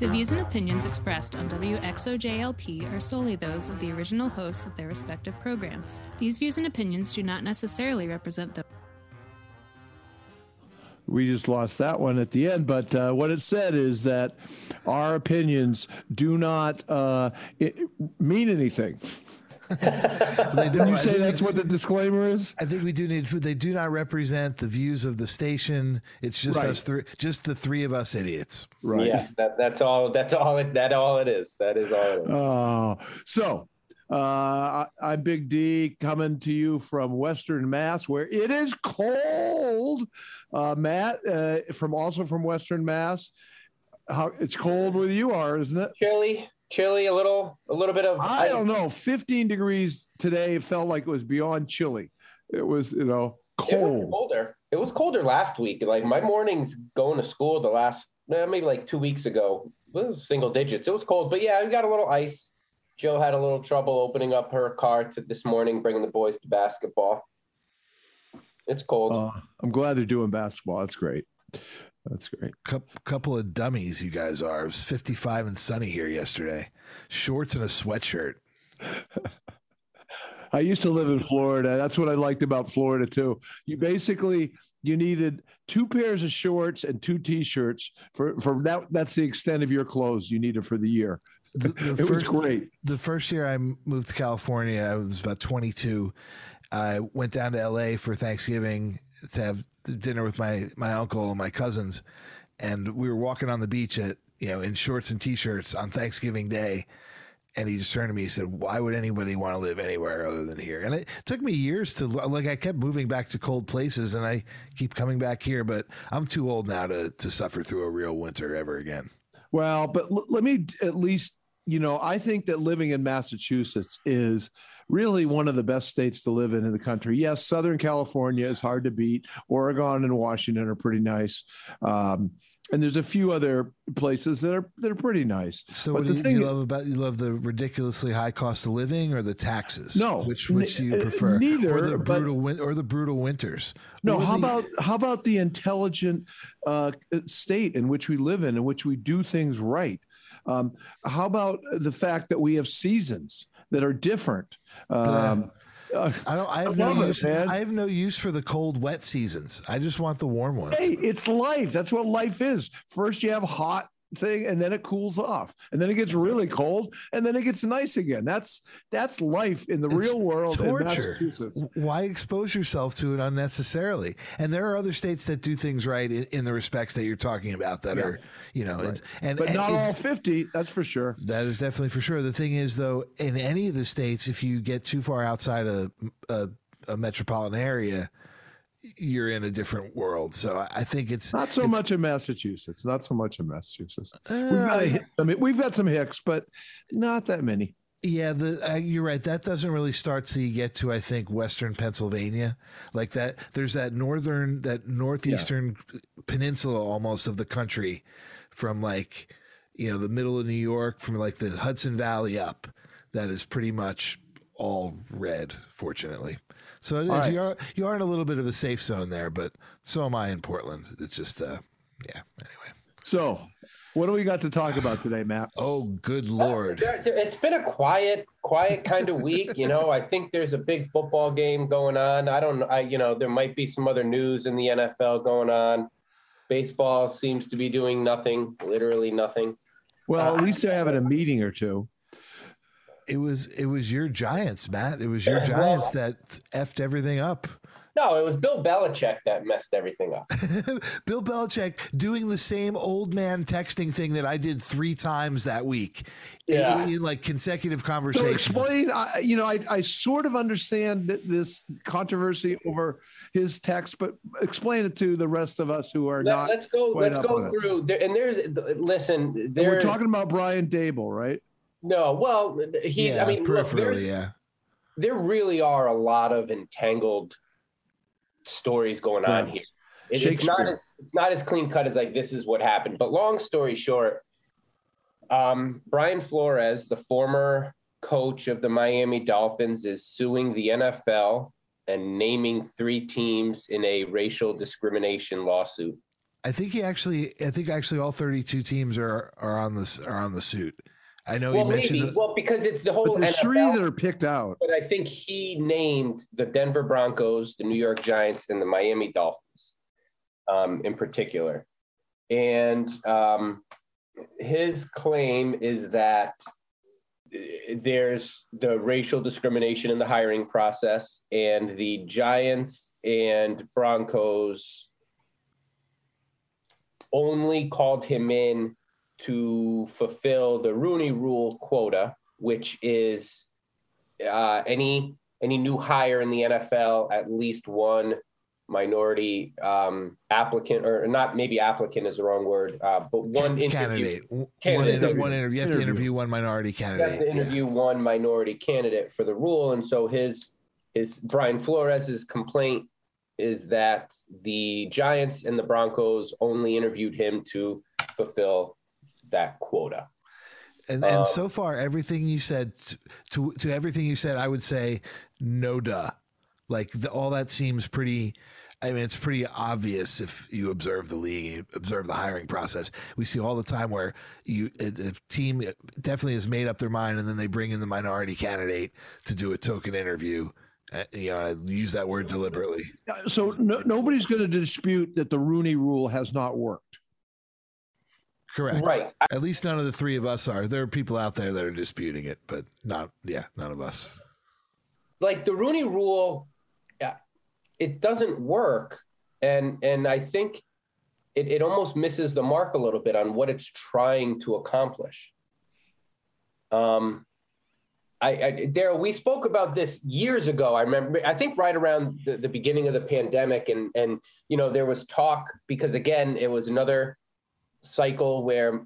The views and opinions expressed on WXOJLP are solely those of the original hosts of their respective programs. These views and opinions do not necessarily represent the we just lost that one at the end. But uh, what it said is that our opinions do not uh, mean anything. they do. you say that's what the disclaimer is? I think we do need food. They do not represent the views of the station. It's just right. us three, just the three of us idiots. Right. Yeah, that, that's all. That's all. It, that all it is. That is all it is. Oh, so uh, I'm Big D coming to you from Western Mass, where it is cold. Uh, Matt, uh, from also from Western Mass, how it's cold where you are, isn't it? Chilly, chilly, a little, a little bit of. I don't know. 15 degrees today felt like it was beyond chilly. It was, you know, cold. It was colder. It was colder last week. Like my mornings going to school the last maybe like two weeks ago it was single digits. It was cold, but yeah, we got a little ice Jill had a little trouble opening up her car to this morning, bringing the boys to basketball. It's cold. Uh, I'm glad they're doing basketball. That's great. That's great. Couple of dummies, you guys are. It was 55 and sunny here yesterday. Shorts and a sweatshirt. I used to live in Florida. That's what I liked about Florida too. You basically you needed two pairs of shorts and two t-shirts for for that. That's the extent of your clothes you needed for the year. The, the it first, was great. The first year I moved to California, I was about 22. I went down to LA for Thanksgiving to have dinner with my my uncle and my cousins, and we were walking on the beach at you know in shorts and t-shirts on Thanksgiving Day. And he just turned to me and said, "Why would anybody want to live anywhere other than here?" And it took me years to like. I kept moving back to cold places, and I keep coming back here. But I'm too old now to to suffer through a real winter ever again. Well, but l- let me at least you know, I think that living in Massachusetts is really one of the best states to live in in the country. Yes, Southern California is hard to beat. Oregon and Washington are pretty nice. Um, and there's a few other places that are that are pretty nice. So, but what do you, you, love about you love the ridiculously high cost of living or the taxes? No, which which do you prefer? Neither, or the brutal win- or the brutal winters. No, how the, about how about the intelligent uh, state in which we live in, in which we do things right? Um, how about the fact that we have seasons that are different? Um, uh, I don't. I have I no use. It, I have no use for the cold, wet seasons. I just want the warm ones. Hey, it's life. That's what life is. First, you have hot thing and then it cools off and then it gets mm-hmm. really cold and then it gets nice again. That's that's life in the it's real world torture. Why expose yourself to it unnecessarily? And there are other states that do things right in, in the respects that you're talking about that yeah. are you know right. and but and not all 50 that's for sure. That is definitely for sure. The thing is though in any of the states if you get too far outside a, a, a metropolitan area you're in a different world. So I think it's not so it's, much in Massachusetts. Not so much in Massachusetts. Uh, we've got I mean, we've got some hicks, but not that many. Yeah, the, uh, you're right. That doesn't really start till you get to I think Western Pennsylvania, like that. There's that northern, that northeastern yeah. peninsula almost of the country, from like you know the middle of New York, from like the Hudson Valley up. That is pretty much all red, fortunately. So it is. Right. You are you are in a little bit of a safe zone there, but so am I in Portland. It's just uh, yeah. Anyway. So what do we got to talk about today, Matt? Oh, good lord! Uh, it's been a quiet, quiet kind of week. You know, I think there's a big football game going on. I don't. I you know there might be some other news in the NFL going on. Baseball seems to be doing nothing, literally nothing. Well, at least they're having a meeting or two it was it was your Giants, Matt. It was your Giants well, that effed everything up. No, it was Bill Belichick that messed everything up. Bill Belichick doing the same old man texting thing that I did three times that week. Yeah. In, in like consecutive conversations. So explain, I, you know, I, I sort of understand this controversy over his text, but explain it to the rest of us who are Let, not. Let's go. Let's go through. There, and there's listen. There, we're talking about Brian Daboll, right? No, well, he's. Yeah, I mean, peripherally, look, yeah. There really are a lot of entangled stories going on here. It, it's not as it's not as clean cut as like this is what happened. But long story short, um, Brian Flores, the former coach of the Miami Dolphins, is suing the NFL and naming three teams in a racial discrimination lawsuit. I think he actually. I think actually all 32 teams are are on this are on the suit. I know well, you mentioned. Maybe. The, well, because it's the whole. There's NFL, three that are picked out. But I think he named the Denver Broncos, the New York Giants, and the Miami Dolphins, um, in particular. And um, his claim is that there's the racial discrimination in the hiring process, and the Giants and Broncos only called him in to fulfill the Rooney Rule quota, which is uh, any any new hire in the NFL at least one minority um, applicant, or not maybe applicant is the wrong word, uh, but one candidate. candidate. One, one interview. You have to interview one minority candidate. You have to interview yeah. one minority candidate for the rule, and so his his Brian Flores's complaint is that the Giants and the Broncos only interviewed him to fulfill that quota. And, and um, so far, everything you said to to everything you said, I would say no duh. Like the, all that seems pretty. I mean, it's pretty obvious if you observe the league, you observe the hiring process. We see all the time where you the team definitely has made up their mind, and then they bring in the minority candidate to do a token interview. Uh, you know, I use that word deliberately. So no, nobody's going to dispute that the Rooney Rule has not worked. Correct. Right. At least none of the three of us are. There are people out there that are disputing it, but not, yeah, none of us. Like the Rooney Rule yeah, it doesn't work. And and I think it, it almost misses the mark a little bit on what it's trying to accomplish. Um, I, I Daryl, we spoke about this years ago. I remember, I think right around the, the beginning of the pandemic, and and you know there was talk because again it was another cycle where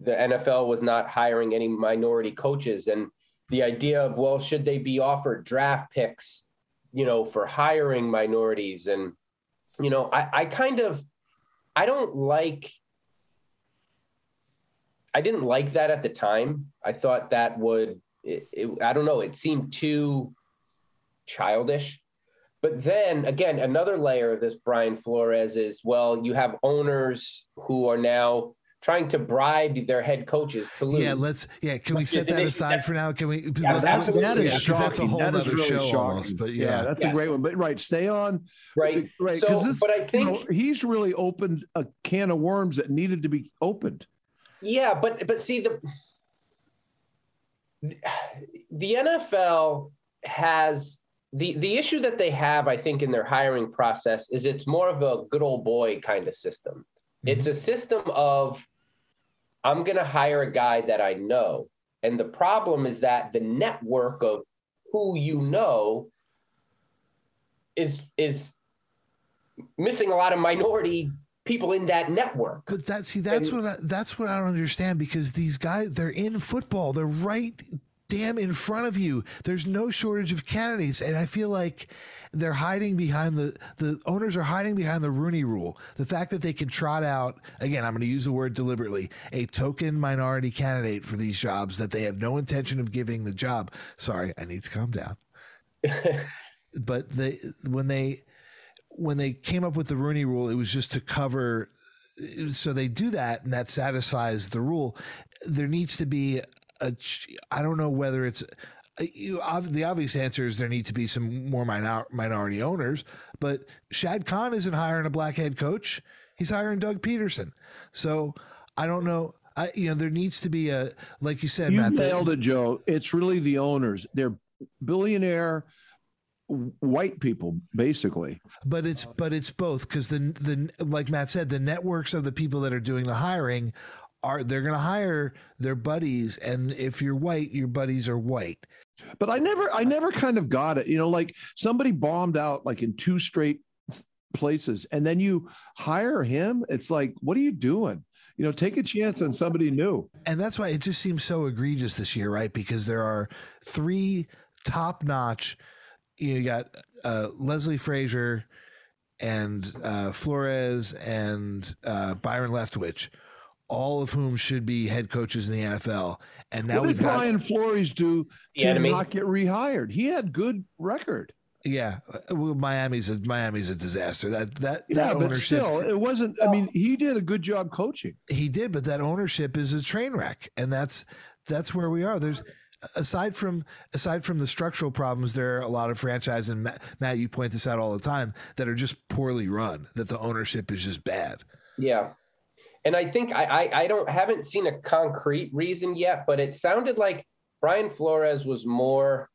the NFL was not hiring any minority coaches, and the idea of well, should they be offered draft picks you know, for hiring minorities. And, you know, I, I kind of, I don't like, I didn't like that at the time. I thought that would, it, it, I don't know, it seemed too childish. But then again, another layer of this Brian Flores is well, you have owners who are now trying to bribe their head coaches to lose. Yeah, let's. Yeah, can we set that aside for now? Can we? Yeah, that's, that is shocking. That's a whole that other really show shocking. almost. But yeah, yeah that's a great one. But right, stay on. Right, right. So, this, but I think you know, he's really opened a can of worms that needed to be opened. Yeah, but but see the the NFL has the the issue that they have, I think, in their hiring process is it's more of a good old boy kind of system. Mm-hmm. It's a system of I'm going to hire a guy that I know. And the problem is that the network of who you know is is missing a lot of minority people in that network. But that see that's and, what I, that's what I don't understand because these guys they're in football. They're right damn in front of you. There's no shortage of candidates and I feel like they're hiding behind the the owners are hiding behind the Rooney Rule. The fact that they can trot out again, I'm going to use the word deliberately, a token minority candidate for these jobs that they have no intention of giving the job. Sorry, I need to calm down. but they when they when they came up with the Rooney Rule, it was just to cover. So they do that, and that satisfies the rule. There needs to be a. I don't know whether it's uh, you, the obvious answer is there need to be some more minor, minority owners, but Shad Khan isn't hiring a black head coach. He's hiring Doug Pederson. So I don't know. I, you know, there needs to be a, like you said, you Matt, nailed it, Joe. It's really the owners. They're billionaire white people basically but it's but it's both because the the like matt said the networks of the people that are doing the hiring are they're going to hire their buddies and if you're white your buddies are white. But i never i never kind of got it. You know like somebody bombed out like in two straight places and then you hire him it's like what are you doing? You know take a chance on somebody new. And that's why it just seems so egregious this year right? Because there are three top notch you got uh, leslie frazier and uh, flores and uh, byron leftwich all of whom should be head coaches in the NFL. And now we have. what did Brian got, Flores do to not get rehired? He had good record. Yeah, well, Miami's a Miami's a disaster. That that yeah, that but still, it wasn't. I mean, he did a good job coaching. He did, but that ownership is a train wreck, and that's that's where we are. There's aside from aside from the structural problems, there are a lot of franchises, and Matt, Matt, you point this out all the time, that are just poorly run. That the ownership is just bad. Yeah, and I think I, I I don't haven't seen a concrete reason yet, but it sounded like Brian Flores was more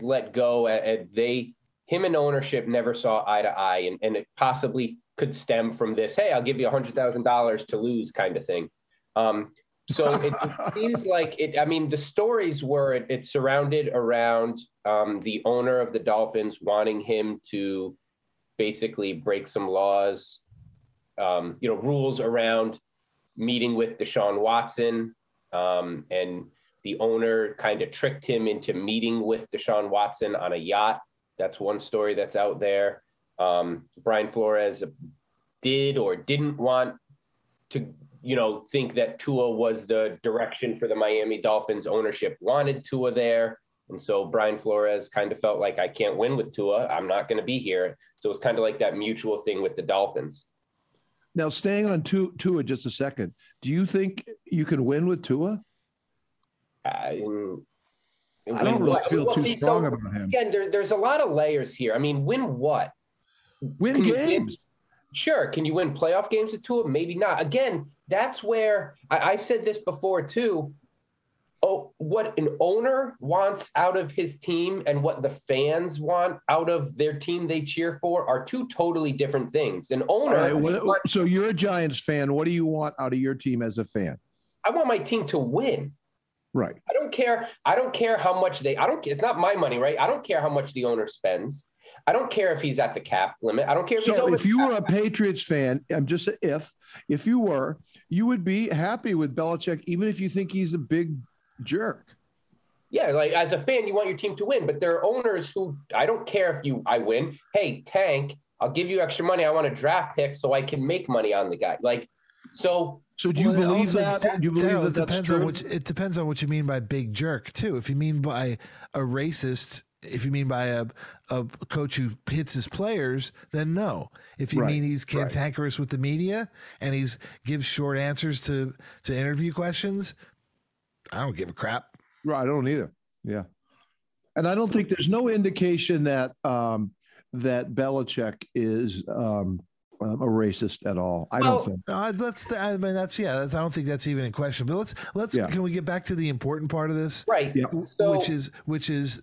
let go and they him and ownership never saw eye to eye and, and it possibly could stem from this hey i'll give you a hundred thousand dollars to lose kind of thing. Um, so it, it, seems like it i mean the stories were it, it surrounded around um, the owner of the dolphins wanting him to basically break some laws um, you know rules around meeting with deshaun watson um, and the owner kind of tricked him into meeting with Deshaun Watson on a yacht. That's one story that's out there. Um, Brian Flores did or didn't want to, you know, think that Tua was the direction for the Miami Dolphins. Ownership wanted Tua there. And so Brian Flores kind of felt like I can't win with Tua. I'm not going to be here. So it's kind of like that mutual thing with the Dolphins. Now, staying on Tua just a second, do you think you can win with Tua? I mm. don't really feel well, too see, strong so, about him. Again, there, there's a lot of layers here. I mean, win what? Win Can games. Win? Sure. Can you win playoff games with Tua? Maybe not. Again, that's where I, I've said this before too. Oh, what an owner wants out of his team and what the fans want out of their team they cheer for are two totally different things. An owner. Right, what, so you're a Giants fan. What do you want out of your team as a fan? I want my team to win. Right. I don't care. I don't care how much they. I don't. It's not my money, right? I don't care how much the owner spends. I don't care if he's at the cap limit. I don't care if so he's over. If you were a Patriots fan, I'm just if if you were, you would be happy with Belichick, even if you think he's a big jerk. Yeah, like as a fan, you want your team to win, but there are owners who I don't care if you I win. Hey, tank, I'll give you extra money. I want a draft pick so I can make money on the guy. Like, so so do you well, believe also, that? Do you believe that that's true? On which, it depends on what you mean by big jerk too. If you mean by a racist, if you mean by a, a coach who hits his players, then no. If you right. mean he's cantankerous right. with the media and he's gives short answers to to interview questions, I don't give a crap. Right, I don't either. Yeah, and I don't think there's no indication that um, that Belichick is um, a racist at all. I well, don't think. Uh, that's the, I mean that's yeah. That's, I don't think that's even in question. But let's let's yeah. can we get back to the important part of this, right? Yeah. So, which is which is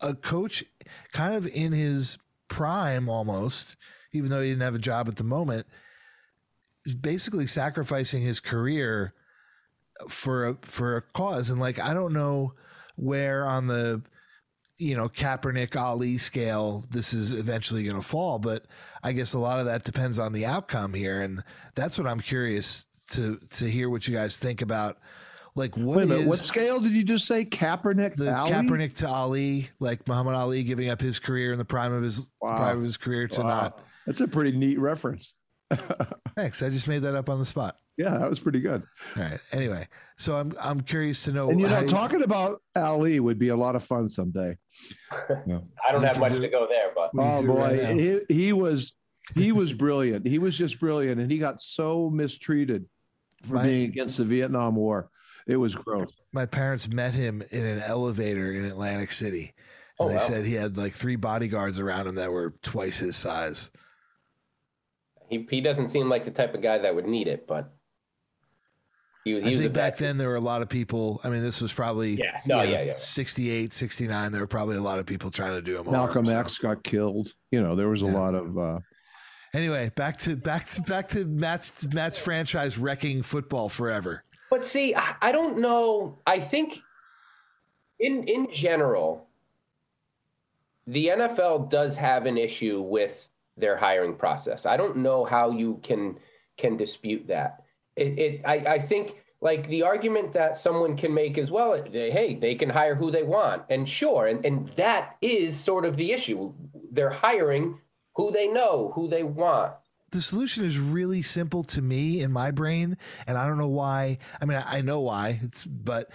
a coach kind of in his prime almost, even though he didn't have a job at the moment, basically sacrificing his career for a for a cause. And like I don't know where on the you know Kaepernick Ali scale this is eventually going to fall, but I guess a lot of that depends on the outcome here, and that's what I'm curious to to hear what you guys think about. Like what Wait a minute, what scale did you just say? Kaepernick, the Ali? Kaepernick to Ali, like Muhammad Ali giving up his career in the prime of his wow. prime of his career to wow. not. That's a pretty neat reference. Thanks. I just made that up on the spot. Yeah, that was pretty good. All right. Anyway, so I'm I'm curious to know. And you know, talking about Ali would be a lot of fun someday. Yeah. I don't have much do, to go there, but oh boy, right he, he was he was brilliant. He was just brilliant, and he got so mistreated for my, being against the Vietnam War. It was gross. My parents met him in an elevator in Atlantic City. And oh, they wow. said he had like three bodyguards around him that were twice his size. He he doesn't seem like the type of guy that would need it, but he, he I think back then there were a lot of people. I mean, this was probably yeah, no, know, yeah, yeah, 68, 69. There were probably a lot of people trying to do him. Malcolm X so. got killed. You know, there was a yeah. lot of. Uh, anyway, back to back to back to Matt's Matt's franchise wrecking football forever. But see, I, I don't know. I think in in general, the NFL does have an issue with their hiring process. I don't know how you can can dispute that. It, it I, I think like the argument that someone can make as well hey they can hire who they want and sure and, and that is sort of the issue they're hiring who they know who they want the solution is really simple to me in my brain and i don't know why i mean i know why it's but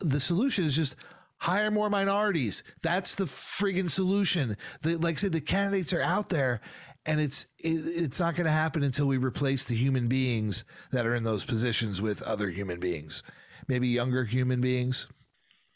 the solution is just hire more minorities. That's the friggin' solution. The, like I said, the candidates are out there, and it's it, it's not going to happen until we replace the human beings that are in those positions with other human beings, maybe younger human beings.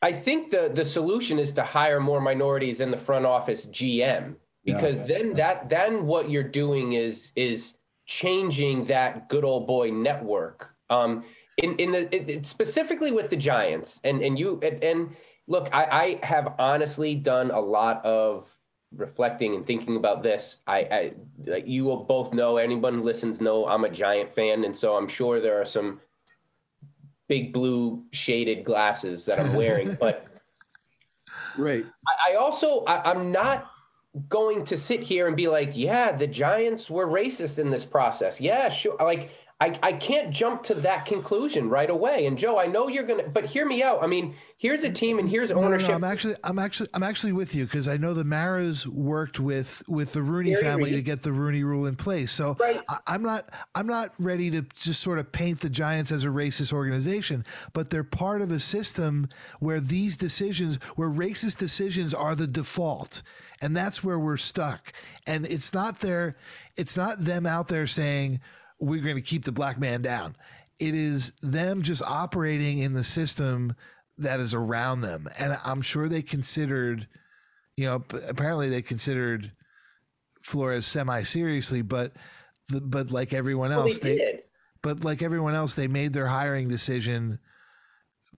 I think the the solution is to hire more minorities in the front office GM because yeah. then that then what you're doing is is changing that good old boy network. Um, in in the it, it specifically with the Giants and and you and, and look, I, I have honestly done a lot of reflecting and thinking about this. I, I like you will both know anyone who listens know I'm a Giant fan, and so I'm sure there are some big blue shaded glasses that I'm wearing, but. Right. I, I also I, I'm not going to sit here and be like, yeah, the Giants were racist in this process. Yeah, sure. Like I, I can't jump to that conclusion right away. And Joe, I know you're gonna, but hear me out. I mean, here's a team and here's ownership. No, no, I'm actually, I'm actually, I'm actually with you because I know the Maras worked with with the Rooney Very family to get the Rooney Rule in place. So right. I, am not, I'm not ready to just sort of paint the Giants as a racist organization, but they're part of a system where these decisions, where racist decisions are the default, and that's where we're stuck. And it's not there, it's not them out there saying we're going to keep the black man down. It is them just operating in the system that is around them. And I'm sure they considered, you know, apparently they considered Flores semi seriously, but the, but like everyone else, well, they, they but like everyone else, they made their hiring decision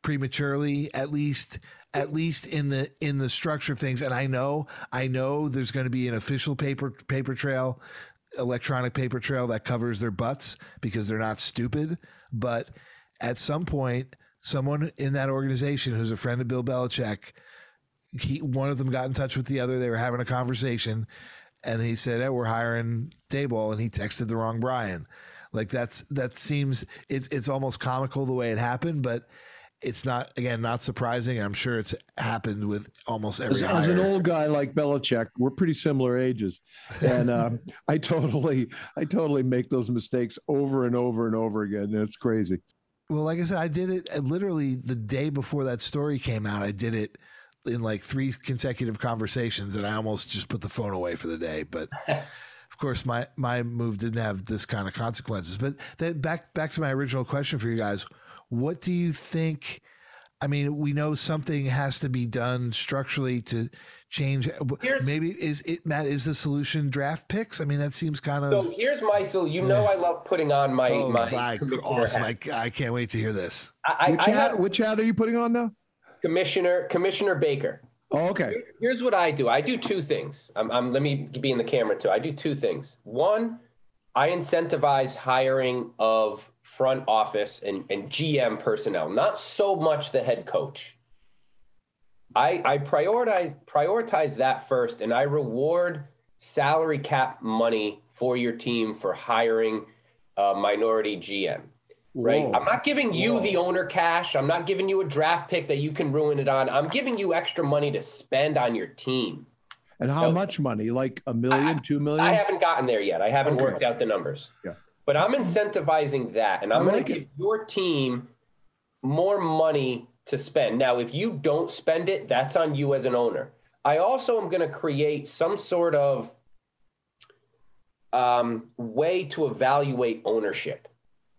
prematurely, at least at least in the in the structure of things and i know i know there's going to be an official paper paper trail electronic paper trail that covers their butts because they're not stupid. But at some point, someone in that organization who's a friend of Bill Belichick, he one of them got in touch with the other. They were having a conversation, and he said, hey, "We're hiring Daboll," and he texted the wrong Brian. Like that's that seems it's it's almost comical the way it happened, but it's not again not surprising. I'm sure it's happened with almost every. As, as an old guy like Belichick, we're pretty similar ages, and uh, I totally, I totally make those mistakes over and over and over again. It's crazy. Well, like I said, I did it uh, literally the day before that story came out. I did it in like three consecutive conversations, and I almost just put the phone away for the day. But of course, my my move didn't have this kind of consequences. But then back back to my original question for you guys what do you think? I mean, we know something has to be done structurally to change. Uh, here's, Maybe is it Matt? Is the solution draft picks? I mean, that seems kind of. So here's my so you know I love putting on my oh, my awesome! I, I, can't wait to hear this. I, which I hat? Have, which hat are you putting on now? Commissioner Commissioner Baker. Oh, okay. Here's, here's what I do. I do two things. I'm, I'm let me be in the camera too. I do two things. One, I incentivize hiring of front office and, and GM personnel, not so much the head coach. I, I prioritize prioritize that first, and I reward salary cap money for your team for hiring a minority GM. Right. Whoa. I'm not giving you Whoa. the owner cash. I'm not giving you a draft pick that you can ruin it on. I'm giving you extra money to spend on your team. And how so, much money? Like a million, I, two million? I haven't gotten there yet. I haven't okay. worked out the numbers. Yeah. But I'm incentivizing that, and I'm like going to give your team more money to spend. Now, if you don't spend it, that's on you as an owner. I also am going to create some sort of um, way to evaluate ownership.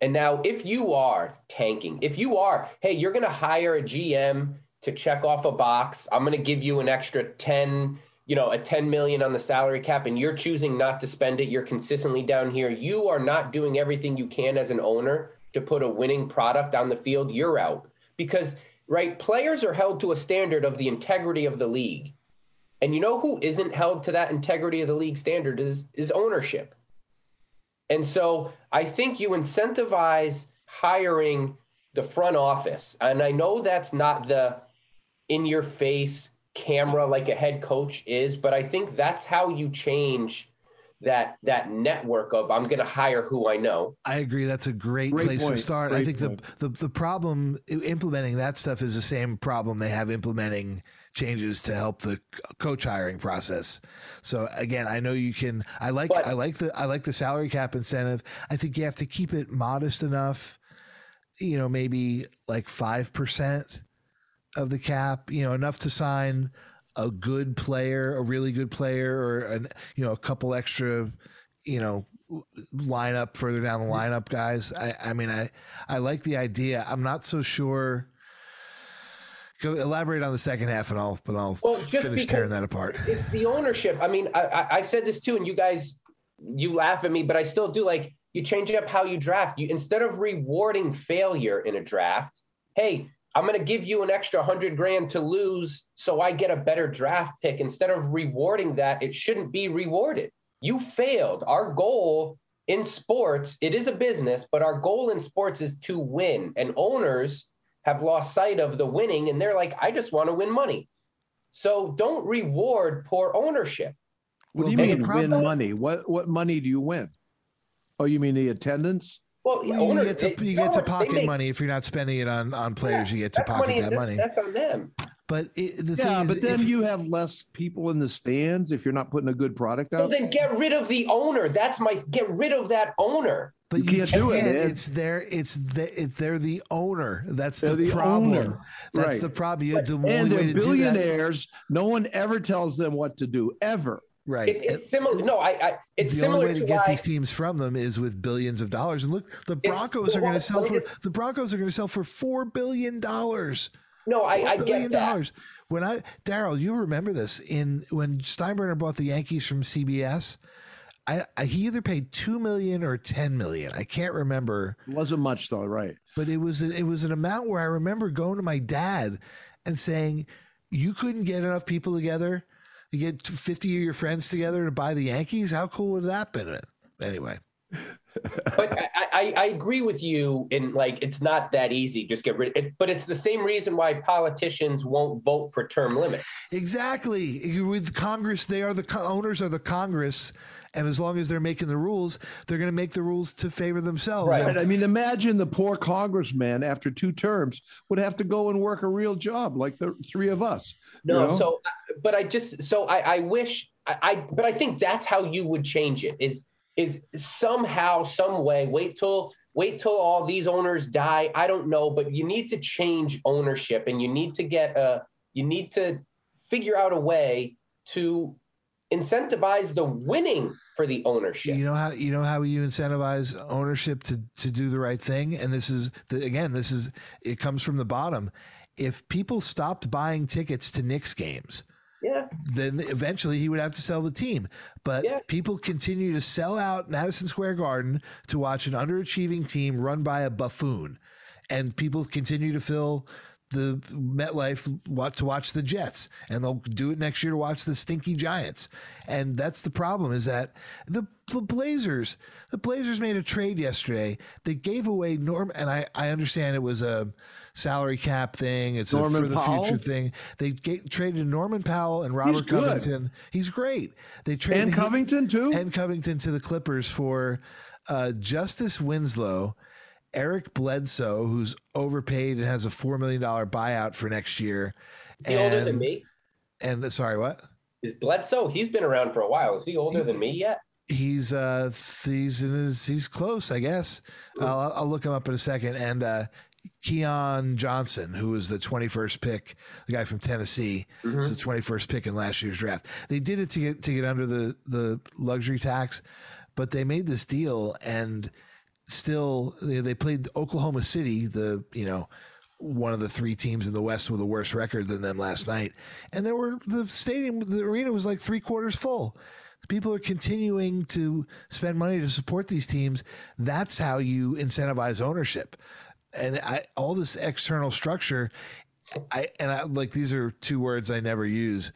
And now, if you are tanking, if you are, hey, you're going to hire a GM to check off a box, I'm going to give you an extra 10 you know, a 10 million on the salary cap and you're choosing not to spend it, you're consistently down here, you are not doing everything you can as an owner to put a winning product on the field, you're out. Because right, players are held to a standard of the integrity of the league. And you know who isn't held to that integrity of the league standard is is ownership. And so I think you incentivize hiring the front office. And I know that's not the in your face camera like a head coach is, but I think that's how you change that that network of I'm going to hire who I know. I agree. That's a great, great place point. to start. Great I think the, the the problem implementing that stuff is the same problem they have implementing changes to help the coach hiring process. So again, I know you can. I like but, I like the I like the salary cap incentive. I think you have to keep it modest enough. You know, maybe like five percent of the cap, you know, enough to sign a good player, a really good player, or an you know a couple extra, you know, lineup further down the lineup guys. I, I mean, I I like the idea. I'm not so sure. Go elaborate on the second half, and I'll but I'll well, finish tearing that apart. It's the ownership. I mean, I, I I said this too, and you guys you laugh at me, but I still do. Like you change up how you draft. You instead of rewarding failure in a draft, hey, I'm going to give you an extra hundred grand to lose so I get a better draft pick. Instead of rewarding that, it shouldn't be rewarded. You failed. Our goal in sports, it is a business, but our goal in sports is to win. And owners have lost sight of the winning and they're like, I just want to win money. So don't reward poor ownership. What do you mean win money? What what money do you win? Oh, you mean the attendance? Well, yeah, you get to, you get to pocket make, money if you're not spending it on on players. Yeah, you get to pocket money, that money. That's on them. But it, the yeah, thing but is, then if, you have less people in the stands if you're not putting a good product out. Well, then get rid of the owner. That's my get rid of that owner. But you, you can't, do it. It's their. It's the. It's they're the owner. That's the, the, problem. Owner. That's right. the problem. You, the and they're billionaires. No one ever tells them what to do ever. Right. It, it's similar. No, I. I it's the similar only way to, to get why, these teams from them is with billions of dollars. And look, the Broncos are going to sell for the Broncos are going to sell for four billion dollars. No, I, I get that. Dollars. When I Daryl, you remember this in when Steinbrenner bought the Yankees from CBS. I, I, he either paid two million or ten million. I can't remember. It wasn't much though, right? But it was it was an amount where I remember going to my dad and saying, "You couldn't get enough people together you get 50 of your friends together to buy the Yankees. How cool would that been? Anyway. but I, I, I, agree with you in like it's not that easy just get rid of it but it's the same reason why politicians won't vote for term limits exactly with congress they are the owners of the congress and as long as they're making the rules, they're going to make the rules to favor themselves. Right. And, I mean, imagine the poor congressman after two terms would have to go and work a real job like the three of us. No, you know? so, but I just, so I, I wish, I, I, but I think that's how you would change it is, is somehow, some way, wait till, wait till all these owners die. I don't know, but you need to change ownership and you need to get a, you need to figure out a way to incentivize the winning for the ownership. You know how you know how you incentivize ownership to to do the right thing, and this is the, again, this is it comes from the bottom. If people stopped buying tickets to Knicks games, yeah, then eventually he would have to sell the team. But yeah. people continue to sell out Madison Square Garden to watch an underachieving team run by a buffoon, and people continue to fill the MetLife want to watch the Jets, and they'll do it next year to watch the stinky Giants. And that's the problem is that the the Blazers, the Blazers made a trade yesterday. They gave away Norm, and I I understand it was a salary cap thing. It's Norman a for the Powell? future thing. They gave, traded Norman Powell and Robert He's Covington. He's great. They traded and Covington too, and Covington to the Clippers for uh, Justice Winslow Eric Bledsoe, who's overpaid and has a four million dollar buyout for next year. Is he and, older than me? And sorry, what? Is Bledsoe? He's been around for a while. Is he older he, than me yet? He's uh he's in his he's close, I guess. I'll, I'll look him up in a second. And uh Keon Johnson, who was the 21st pick, the guy from Tennessee, mm-hmm. was the 21st pick in last year's draft. They did it to get to get under the the luxury tax, but they made this deal and still you know, they played Oklahoma City, the you know one of the three teams in the West with a worse record than them last night, and there were the stadium, the arena was like three quarters full. People are continuing to spend money to support these teams. That's how you incentivize ownership, and I, all this external structure. I and I like these are two words I never use.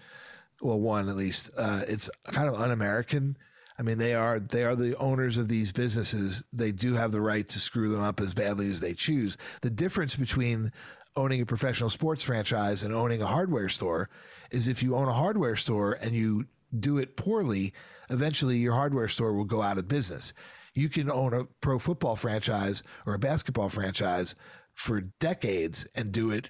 Well, one at least. Uh, it's kind of un-American I mean, they are they are the owners of these businesses. They do have the right to screw them up as badly as they choose. The difference between owning a professional sports franchise and owning a hardware store is if you own a hardware store and you do it poorly, eventually your hardware store will go out of business. You can own a pro football franchise or a basketball franchise for decades and do it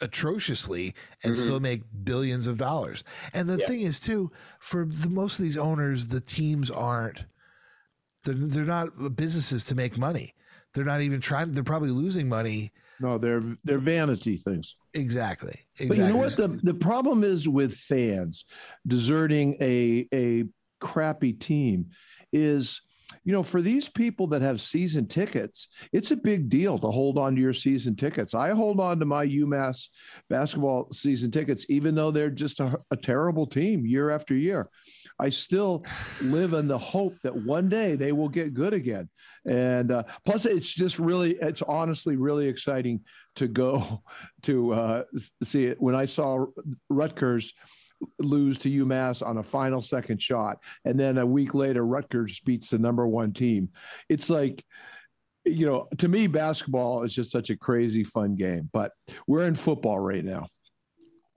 atrociously and mm-hmm. still make billions of dollars. And the yeah. thing is too, for the most of these owners, the teams aren't they're, they're not businesses to make money. They're not even trying they're probably losing money No, they're they're vanity things. Exactly. exactly. But you know what the the problem is with fans deserting a a crappy team is you know, for these people that have season tickets, it's a big deal to hold on to your season tickets. I hold on to my UMass basketball season tickets, even though they're just a, a terrible team year after year. I still live in the hope that one day they will get good again. And uh, plus, it's just really, it's honestly really exciting to go to uh, see it. When I saw Rutgers lose to UMass on a final second shot. And then a week later, Rutgers beats the number one team. It's like, you know, to me, basketball is just such a crazy fun game, but we're in football right now.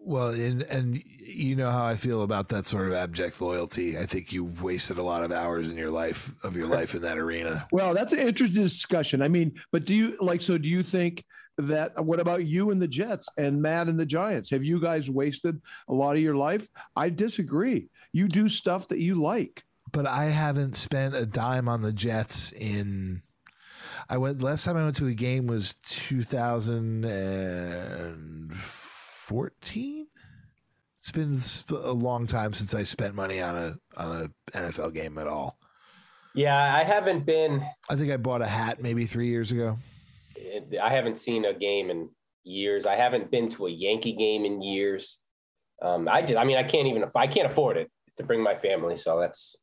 Well, and and you know how I feel about that sort of abject loyalty. I think you've wasted a lot of hours in your life of your life in that arena. Well, that's an interesting discussion. I mean, but do you like so do you think that what about you and the Jets and Matt and the Giants? Have you guys wasted a lot of your life? I disagree. You do stuff that you like. But I haven't spent a dime on the Jets in I went last time I went to a game was 2014. It's been a long time since I spent money on a on a NFL game at all. Yeah, I haven't been. I think I bought a hat maybe three years ago. I haven't seen a game in years. I haven't been to a Yankee game in years. Um, I just, I mean, I can't even, I can't afford it to bring my family. So that's.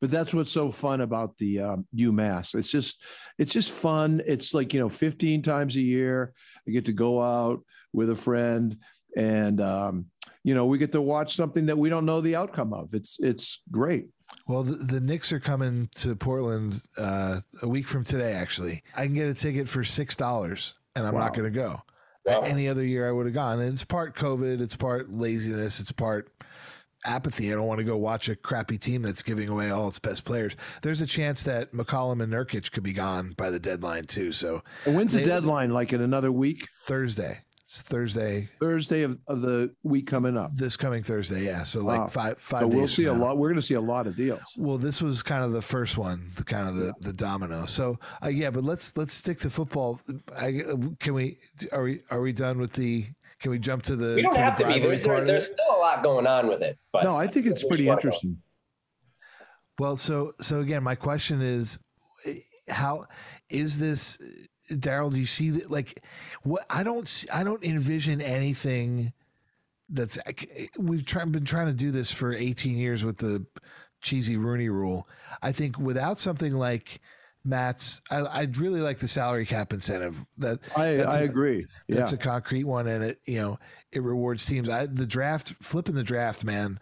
But that's what's so fun about the um, UMass. It's just, it's just fun. It's like you know, 15 times a year, I get to go out with a friend, and um, you know, we get to watch something that we don't know the outcome of. It's, it's great. Well, the, the Knicks are coming to Portland uh, a week from today. Actually, I can get a ticket for six dollars, and I'm wow. not going to go. Wow. Any other year, I would have gone. And it's part COVID, it's part laziness, it's part apathy. I don't want to go watch a crappy team that's giving away all its best players. There's a chance that McCollum and Nurkic could be gone by the deadline too. So, and when's they, the deadline? Like in another week? Thursday. It's Thursday. Thursday of, of the week coming up. This coming Thursday, yeah. So like wow. five five. So we'll see a lot. We're going to see a lot of deals. Well, this was kind of the first one, the kind of the, the domino. So uh, yeah, but let's let's stick to football. I, can we? Are we are we done with the? Can we jump to the? We don't have to be. There's, there, there's still a lot going on with it. But no, I think it's pretty interesting. Well, so so again, my question is, how is this Daryl, do you see that? Like, what I don't, see, I don't envision anything that's. We've try, been trying to do this for 18 years with the cheesy Rooney Rule. I think without something like Matt's, I, I'd really like the salary cap incentive. That I, I a, agree. That's yeah. a concrete one, and it you know it rewards teams. I, the draft, flipping the draft, man.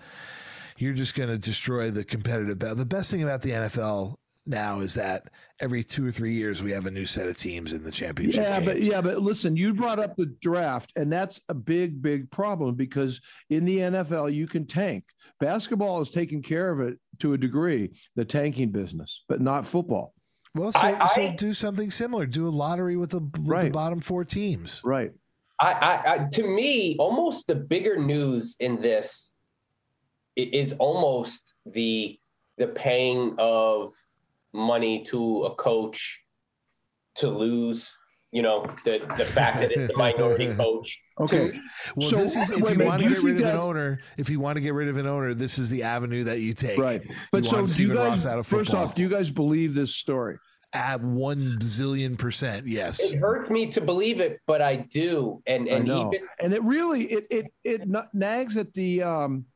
You're just going to destroy the competitive. The best thing about the NFL now is that every two or three years we have a new set of teams in the championship. Yeah, games. but yeah, but listen, you brought up the draft, and that's a big, big problem because in the NFL you can tank. Basketball is taking care of it to a degree, the tanking business, but not football. Well, so, I, I, so do something similar. Do a lottery with the, with right. the bottom four teams. Right. I, I, to me, almost the bigger news in this is almost the the paying of money to a coach to lose you know the the fact that it's a minority coach okay. to, well so, this is if you want to get rid of that, an owner if you want to get rid of an owner this is the avenue that you take. Right. But you so do you guys first off do you guys believe this story? At one zillion percent yes. It hurts me to believe it but i do. And and even and it really it it it nags at the um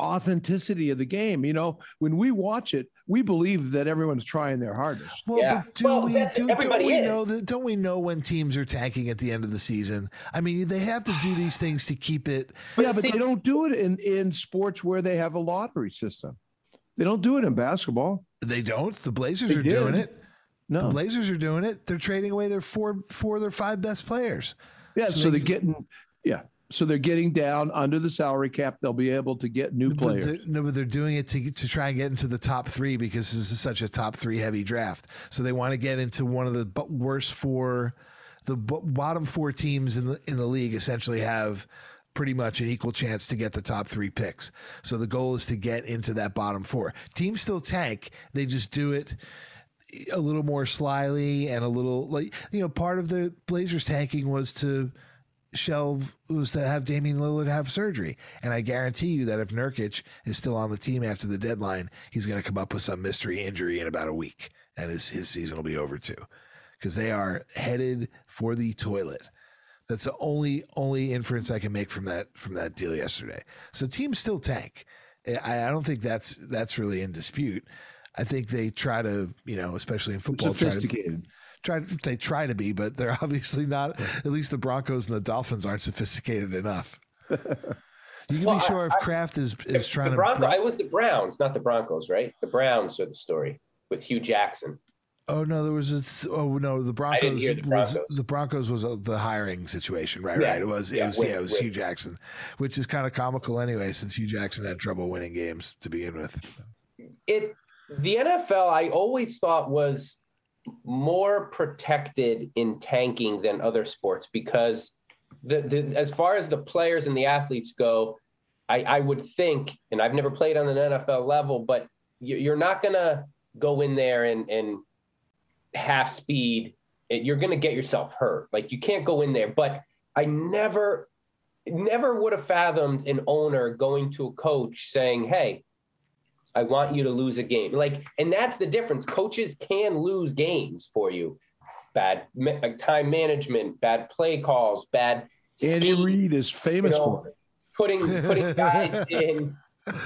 authenticity of the game. You know, when we watch it, we believe that everyone's trying their hardest. Well, yeah. but do well, we do, don't we is. know that don't we know when teams are tanking at the end of the season? I mean, they have to do these things to keep it. Yeah, but, they don't do it in in sports where they have a lottery system. They don't do it in basketball. They don't. The Blazers they are did. doing it. No, the Blazers are doing it. They're trading away their four four of their five best players. Yeah, so, so they, they're getting yeah so they're getting down under the salary cap. They'll be able to get new players. no, but they're doing it to to try and get into the top three because this is such a top three heavy draft. So they want to get into one of the worst four, the bottom four teams in the in the league. Essentially, have pretty much an equal chance to get the top three picks. So the goal is to get into that bottom four. Teams still tank. They just do it a little more slyly and a little like you know part of the Blazers tanking was to shelve was to have Damian Lillard have surgery. And I guarantee you that if Nurkic is still on the team after the deadline, he's going to come up with some mystery injury in about a week and his, his season will be over too. Because they are headed for the toilet. That's the only only inference I can make from that from that deal yesterday. So teams still tank. I, I don't think that's that's really in dispute. I think they try to, you know, especially in football, sophisticated. Try to, try they try to be, but they're obviously not. At least the Broncos and the Dolphins aren't sophisticated enough. You can well, be sure I, if Kraft is is trying to. Bronco, I was the Browns, not the Broncos, right? The Browns are the story with Hue Jackson. Oh no, there was a. Oh no, the Broncos, the Broncos. was the Broncos was a, the hiring situation, right? Yeah. Right. It was. It yeah, was. Win, yeah, it was win. Hue Jackson, which is kind of comical anyway, since Hue Jackson had trouble winning games to begin with. It the NFL, I always thought was more protected in tanking than other sports because the, the as far as the players and the athletes go, I, I would think, and I've never played on an NFL level, but you're not gonna go in there and and half speed. You're gonna get yourself hurt. Like you can't go in there. But I never, never would have fathomed an owner going to a coach saying, "Hey, I want you to lose a game. Like, and that's the difference. Coaches can lose games for you. Bad uh, time management, bad play calls, bad. Andy Reid is famous you know, for it. Putting putting guys in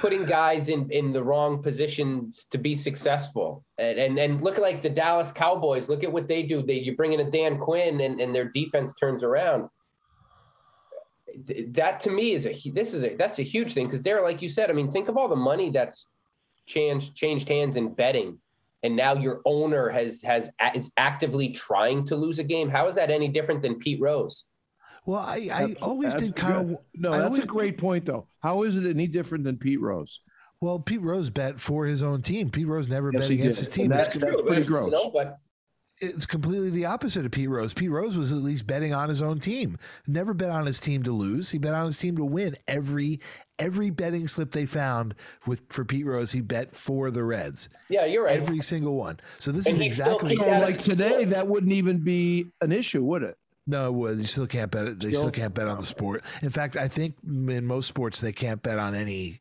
putting guys in in the wrong positions to be successful. And and, and look like the Dallas Cowboys. Look at what they do. They you bring in a Dan Quinn and, and their defense turns around that to me is a this is a that's a huge thing because there like you said i mean think of all the money that's changed changed hands in betting and now your owner has has is actively trying to lose a game how is that any different than pete rose well i, I always did kind of no I that's always, a great point though how is it any different than pete rose well pete rose bet for his own team pete rose never yes, bet against did. his team that's, that's, that's pretty gross you know, but it's completely the opposite of Pete Rose. Pete Rose was at least betting on his own team. Never bet on his team to lose. He bet on his team to win every every betting slip they found with for Pete Rose. He bet for the Reds. Yeah, you're right. Every single one. So this and is exactly like today. That wouldn't even be an issue, would it? No, it would. You still can't bet. They still, still can't bet on the sport. In fact, I think in most sports they can't bet on any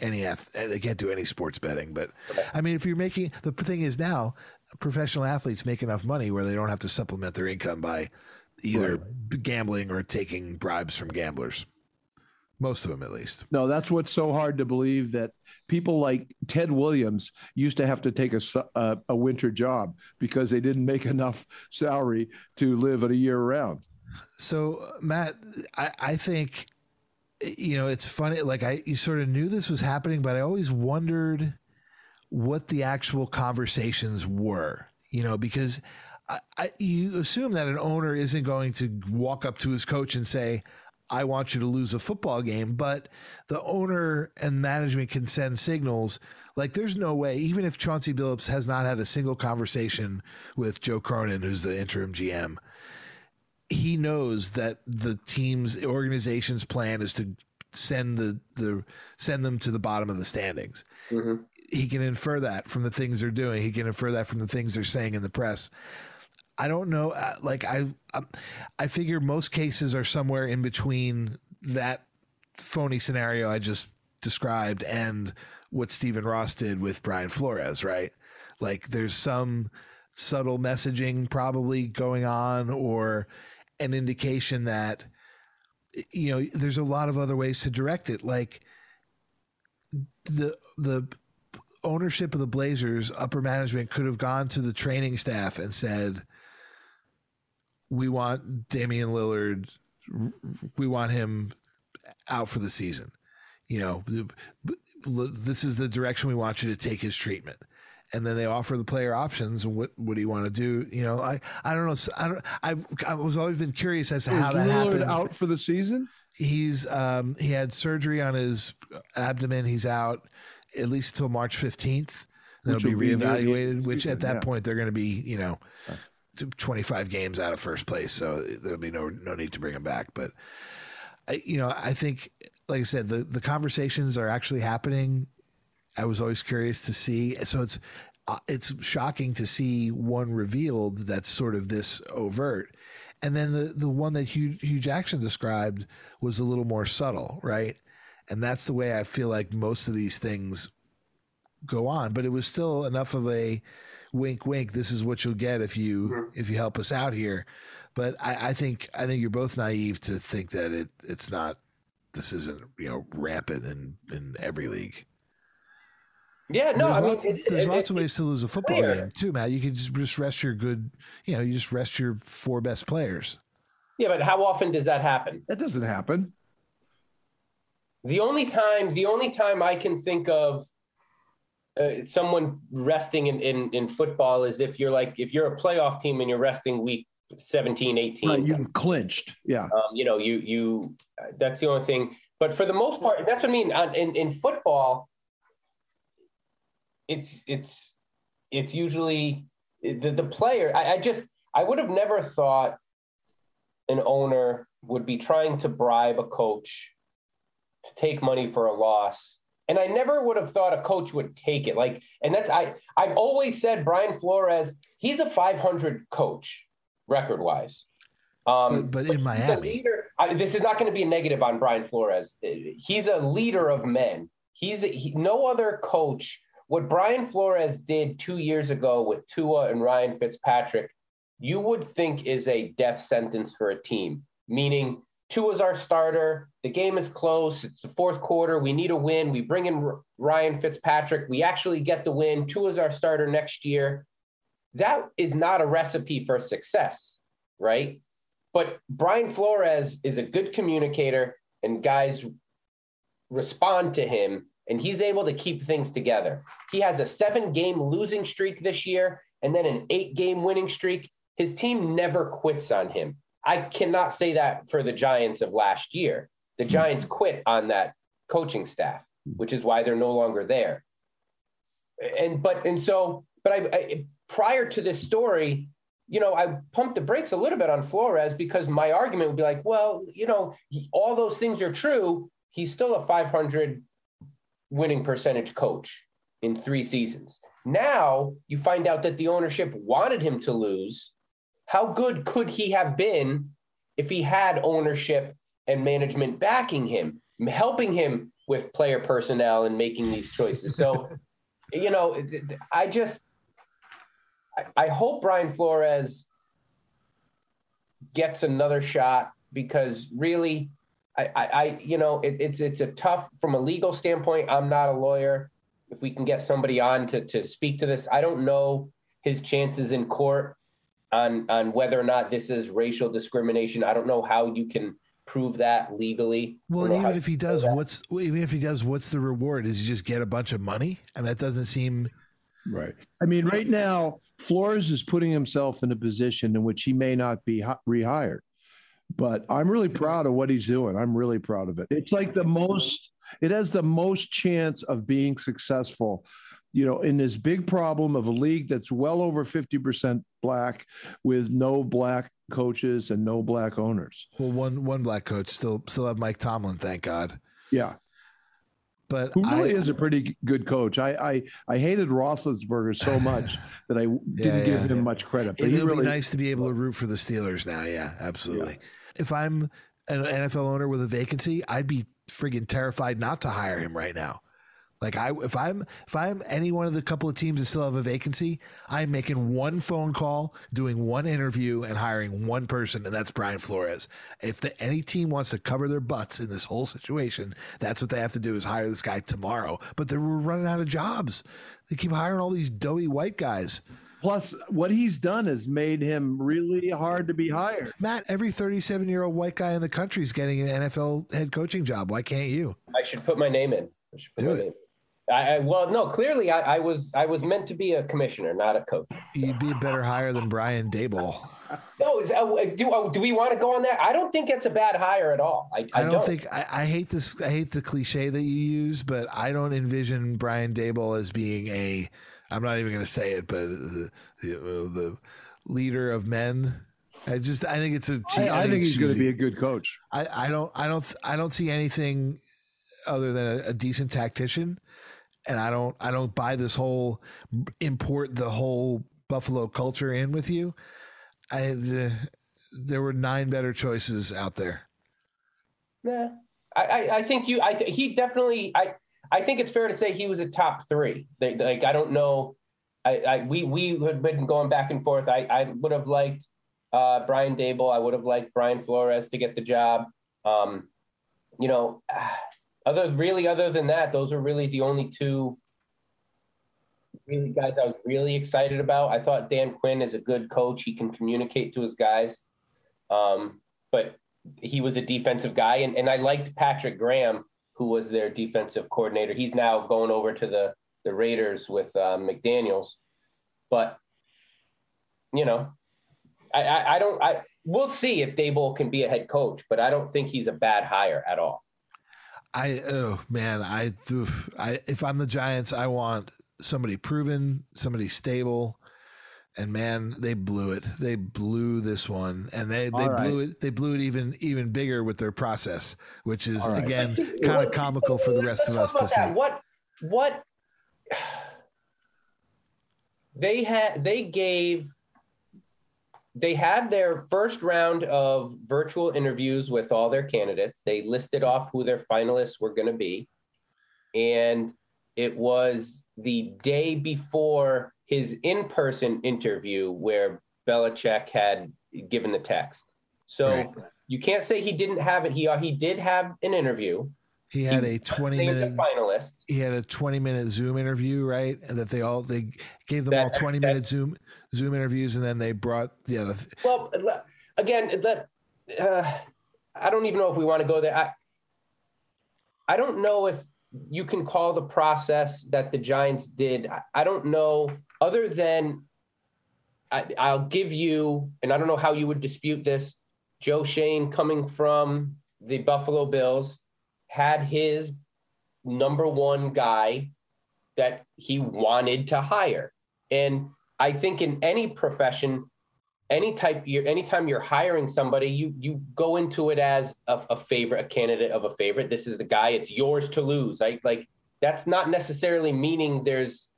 any they can't do any sports betting. But I mean, if you're making the thing is now professional athletes make enough money where they don't have to supplement their income by either right. gambling or taking bribes from gamblers. Most of them, at least. No, that's what's so hard to believe that people like Ted Williams used to have to take a, a, uh, a winter job because they didn't make enough salary to live at a year round. So, Matt, I, I think, you know, it's funny. Like, I you sort of knew this was happening, but I always wondered what the actual conversations were, you know, because I, I, you assume that an owner isn't going to walk up to his coach and say, I want you to lose a football game, but the owner and management can send signals. Like, there's no way, even if Chauncey Billups has not had a single conversation with Joe Cronin, who's the interim GM, he knows that the team's organization's plan is to send the the send them to the bottom of the standings. Mm-hmm he can infer that from the things they're doing. He can infer that from the things they're saying in the press. I don't know. Uh, like I, I figure most cases are somewhere in between that phony scenario I just described and what Stephen Ross did with Brian Flores. Right? Like there's some subtle messaging probably going on, or an indication that you know there's a lot of other ways to direct it. Like the the ownership of the Blazers, upper management could have gone to the training staff and said, "We want Damian Lillard. We want him out for the season. You know, this is the direction we want you to take his treatment." And then they offer the player options. What what do you want to do? You know, I I don't know. I don't. I I was always been curious as to how that Lillard happened. Out for the season. He's um he had surgery on his abdomen. He's out at least until March 15th. Then which it'll be reevaluated, which at that yeah. point they're going to be, you know, 25 games out of first place. So there'll be no, no need to bring him back. But, I, you know, I think, like I said, the, the conversations are actually happening. I was always curious to see. So it's uh, it's shocking to see one revealed that's sort of this overt. And then the, the one that Hue, Hue Jackson described was a little more subtle, right? And that's the way I feel like most of these things go on. But it was still enough of a wink, wink. This is what you'll get if you mm-hmm. if you help us out here. But I, I think I think you're both naive to think that it it's not. This isn't you know rampant in in every league. Yeah, no, there's I lots, mean, it, there's it, lots it, of ways to lose a football clear. game too, Matt. You can just, just rest your good, you know, you just rest your four best players. Yeah, but how often does that happen? That doesn't happen. The only time, the only time I can think of uh, someone resting in, in in football is if you're like if you're a playoff team and you're resting week 17, 18. Right, you've clinched. Yeah. Um, you know, you you that's the only thing. But for the most part, that's what I mean. In in football, it's it's it's usually the, the player. I, I just I would have never thought an owner would be trying to bribe a coach to take money for a loss. And I never would have thought a coach would take it. Like, and that's I I've always said Brian Flores, he's a 500 coach record wise. Um, but, but in Miami, leader, I, this is not going to be a negative on Brian Flores. He's a leader of men. He's a, he, no other coach what Brian Flores did two years ago with Tua and Ryan Fitzpatrick, you would think is a death sentence for a team, meaning Tua's our starter. The game is close. It's the fourth quarter. We need a win. We bring in Ryan Fitzpatrick. We actually get the win. Tua's our starter next year. That is not a recipe for success, right? But Brian Flores is a good communicator, and guys respond to him and he's able to keep things together. He has a seven game losing streak this year and then an eight game winning streak. His team never quits on him. I cannot say that for the Giants of last year. The hmm. Giants quit on that coaching staff, which is why they're no longer there. And but and so, but I, I prior to this story, you know, I pumped the brakes a little bit on Flores because my argument would be like, well, you know, he, all those things are true. He's still a 500 winning percentage coach in three seasons. Now you find out that the ownership wanted him to lose. How good could he have been if he had ownership and management backing him, helping him with player personnel and making these choices? So, you know, I just, I hope Brian Flores gets another shot because really I, I, you know, it, it's it's a tough from a legal standpoint. I'm not a lawyer. If we can get somebody on to to speak to this, I don't know his chances in court on on whether or not this is racial discrimination. I don't know how you can prove that legally. Well, even if he does, what's even if he does, what's the reward? Is he just get a bunch of money? And that doesn't seem right. I mean, right now, Flores is putting himself in a position in which he may not be rehired but I'm really proud of what he's doing. I'm really proud of it. It's like the most, it has the most chance of being successful, you know, in this big problem of a league that's well over 50% black with no black coaches and no black owners. Well, one one black coach still still have Mike Tomlin, thank God. Yeah. But who really I, is a pretty good coach. I, I I hated Roethlisberger so much that I didn't yeah, give him much credit. But it would really, be nice to be able to root for the Steelers now. Yeah, absolutely. Yeah if I'm an NFL owner with a vacancy, I'd be friggin' terrified not to hire him right now. Like I, if I'm if I'm any one of the couple of teams that still have a vacancy, I'm making one phone call, doing one interview, and hiring one person, and that's Brian Flores. If the, any team wants to cover their butts in this whole situation, that's what they have to do is hire this guy tomorrow. But they're running out of jobs. They keep hiring all these doughy white guys. Plus, what he's done has made him really hard to be hired. Matt, every 37 year old white guy in the country is getting an NFL head coaching job. Why can't you? I should put my name in. Do it. I, well, no, clearly I, I, was I was meant to be a commissioner, not a coach. You'd be a better hire than Brian Daboll. No, is, uh, do uh, do we want to go on that? I don't think it's a bad hire at all. I, I, I don't, don't, think I, I, hate this. I hate the cliche that you use, but I don't envision Brian Daboll as being a I'm not even going to say it, but the, the, the, leader of men. I just I think it's a. I, I, I think he's going to be a good coach. I, I don't I don't I don't see anything other than a, a decent tactician, and I don't I don't buy this whole import the whole Buffalo culture in with you. I uh, there were nine better choices out there. Yeah, I I think you I he definitely I I think it's fair to say he was a top three. Like, like I don't know. I, I we we had been going back and forth. I I would have liked uh, Brian Daboll. I would have liked Brian Flores to get the job. Um, you know, other really other than that, those are really the only two really guys I was really excited about. I thought Dan Quinn is a good coach. He can communicate to his guys. Um, but he was a defensive guy, and, and I liked Patrick Graham, who was their defensive coordinator. He's now going over to the the Raiders with uh, McDaniels. But you know, I, I, I don't I we'll see if Daboll can be a head coach, but I don't think he's a bad hire at all. I oh man, I, I if I'm the Giants, I want somebody proven, somebody stable. And man, they blew it. They blew this one, and they, they right. blew it. They blew it even even bigger with their process, which is right. again kind of comical for the rest of us to see. What what they had they gave they had their first round of virtual interviews with all their candidates. They listed off who their finalists were going to be. And it was the day before his in person interview where Belichick had given the text. So right. you can't say he didn't have it. He, uh, he did have an interview. He had he a 20 minute finalist. He had a 20 minute Zoom interview, right? And that they all they gave them that, all 20 that, minute Zoom Zoom interviews, and then they brought the other. Well, again, that uh, I don't even know if we want to go there. I I don't know if you can call the process that the Giants did. I, I don't know, other than I, I'll give you, and I don't know how you would dispute this. Joe Schoen coming from the Buffalo Bills had his number one guy that he wanted to hire. And I think in any profession, any type you're anytime you're hiring somebody, you you go into it as a, a favorite, a candidate of a favorite. This is the guy, it's yours to lose. Right? Like that's not necessarily meaning there's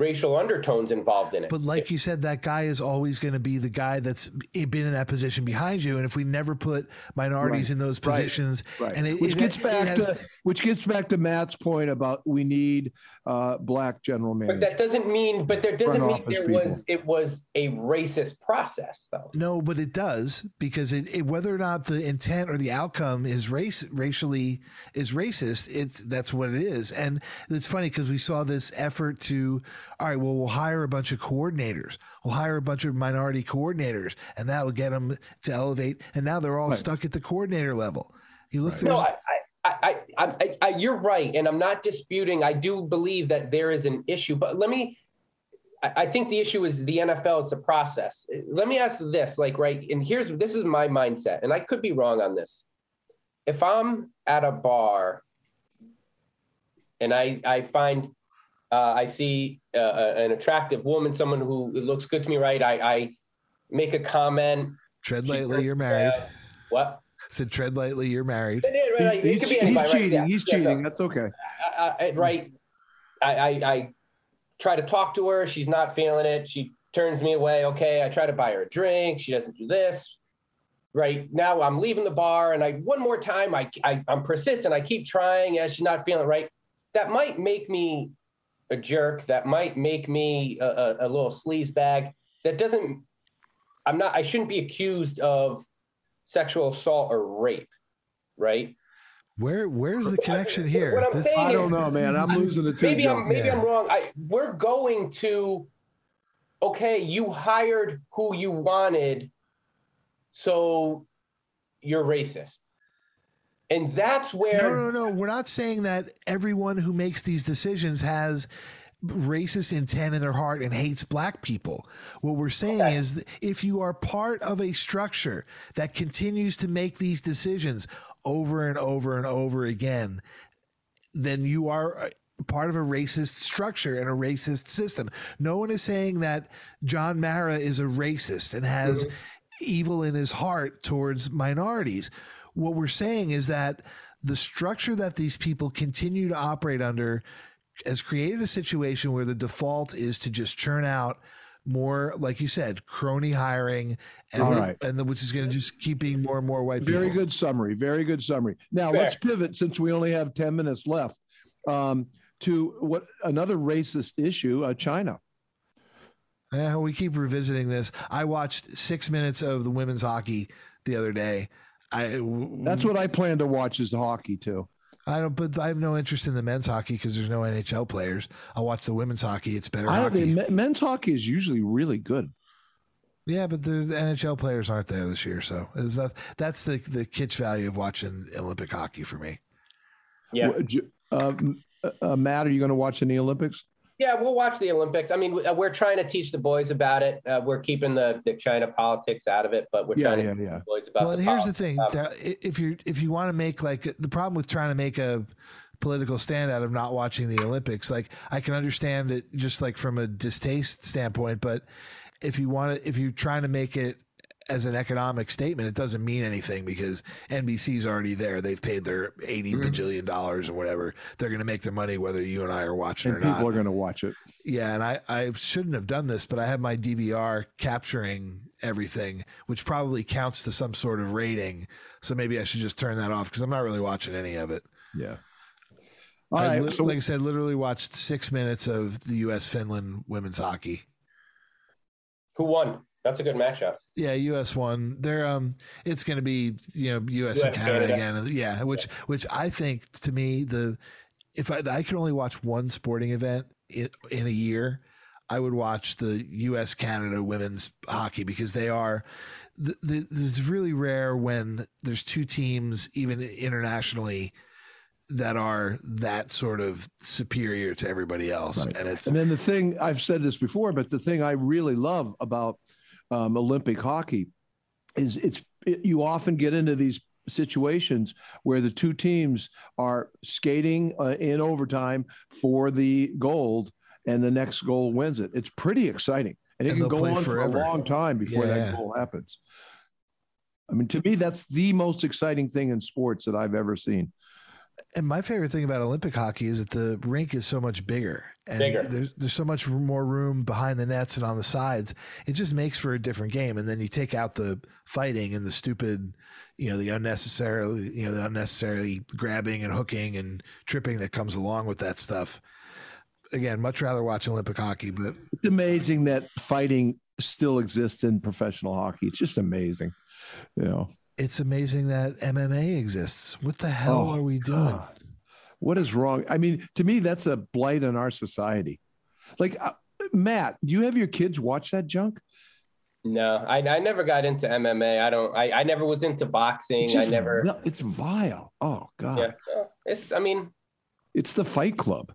racial undertones involved in it. But like you said, that guy is always going to be the guy that's been in that position behind you. And if we never put minorities right. in those positions, right. Right. and it, which it, gets it, back has, to which gets back to Matt's point about we need uh, black general managers. But that doesn't mean. But there doesn't mean there people. was it was a racist process though. No, but it does because it, whether or not the intent or the outcome is race racially is racist. It's that's what it is, and it's funny because we saw this effort to all right, well, we'll hire a bunch of coordinators. We'll hire a bunch of minority coordinators, and that'll get them to elevate. And now they're all right. stuck at the coordinator level. You look. Right. No, I, I, I, I, you're right, and I'm not disputing. I do believe that there is an issue, but let me. I think the issue is the NFL. It's the process. Let me ask this, like, right, and here's this is my mindset, and I could be wrong on this. If I'm at a bar and I I find uh, I see uh, an attractive woman, someone who looks good to me, right? I, I make a comment. Tread lightly, you're married. Uh, what? said tread lightly, you're married. Right, he's, he's cheating. Right? Yeah. He's yeah, cheating. That's okay. right. I, I, I try to talk to her. She's not feeling it. She turns me away. Okay. I try to buy her a drink. She doesn't do this. Right now, I'm leaving the bar, and I one more time. I, I I'm persistent. I keep trying. As she's not feeling it right. That might make me a jerk. That might make me a, a, a little sleaze bag. That doesn't. I'm not. I shouldn't be accused of sexual assault or rape, right? Where where's the connection here? What I'm this, saying I don't know, man. I'm losing it. Maybe I'm maybe yeah. I'm wrong. I we're going to okay, you hired who you wanted, so you're racist. And that's where No, no, no. We're not saying that everyone who makes these decisions has racist intent in their heart and hates black people. What we're saying okay. is if you are part of a structure that continues to make these decisions over and over and over again, then you are part of a racist structure and a racist system. No one is saying that John Mara is a racist and has mm-hmm. evil in his heart towards minorities. What we're saying is that the structure that these people continue to operate under has created a situation where the default is to just churn out more, like you said, crony hiring, and All right. and the, which is going to just keep being more and more white Very people. good summary. Very good summary. Now Fair. let's pivot since we only have 10 minutes left um, to what another racist issue, uh, China. Yeah, we keep revisiting this. I watched six minutes of the women's hockey the other day. I That's what I plan to watch is the hockey too. I don't, but I have no interest in the men's hockey because there's no NHL players. I'll watch the women's hockey. It's better I, hockey. the, men's hockey is usually really good. yeah, but the, the NHL players aren't there this year, so it's not, that's the the kitsch value of watching Olympic hockey for me. Yeah. Uh, uh, Matt, are you going to watch in the Olympics? Yeah, we'll watch the Olympics. I mean, we- uh, we're trying to teach the boys about it. Uh, we're keeping the, the China politics out of it, but we're Yeah, trying yeah, to teach yeah. the boys about well, the and here's the thing: if you if you want to make like the problem with trying to make a political stand out of not watching the Olympics, like I can understand it just like from a distaste standpoint, but if you want to, if you're trying to make it as an economic statement, it doesn't mean anything because NBC's already there. They've paid their 80 Mm-hmm. bajillion dollars or whatever. They're going to make their money whether you and I are watching And or not. people are going to watch it. Yeah, and I, I shouldn't have done this, but I have my DVR capturing everything, which probably counts to some sort of rating. So maybe I should just turn that off because I'm not really watching any of it. Yeah. All I right. so like I said, literally watched six minutes of the U.S. Finland women's hockey. Who won? That's a good matchup. Yeah, U.S. won. They're um, it's going to be you know U.S. and Canada, Canada. again. Yeah, which which I think to me the if I I could only watch one sporting event in, in a year, I would watch the U.S. Canada women's hockey because they are. The, the, it's really rare when there's two teams, even internationally, that are that sort of superior to everybody else, Right. and it's And then the thing I've said this before, but the thing I really love about um, Olympic hockey is it's it, you often get into these situations where the two teams are skating uh, in overtime for the gold, and the next goal wins it. It's pretty exciting, and it And can go on forever. for a long time before Yeah. that goal happens. I mean, to me, that's the most exciting thing in sports that I've ever seen. And my favorite thing about Olympic hockey is that the rink is so much bigger, and Bigger. there's there's so much more room behind the nets and on the sides. It just makes for a different game. And then you take out the fighting and the stupid, you know, the unnecessarily, you know, the unnecessarily grabbing and hooking and tripping that comes along with that stuff. Again, much rather watch Olympic hockey, but it's amazing that fighting still exists in professional hockey. It's just amazing. You know, it's amazing that MMA exists. What the hell Oh, are we doing? God. what is wrong? I mean, to me, that's a blight on our society. Like, uh, Matt, do you have your kids watch that junk? No, I, I never got into MMA. I don't. I, I never was into boxing. It's I never. vi- It's vile. Oh God, Yeah, it's. I mean, it's the Fight Club.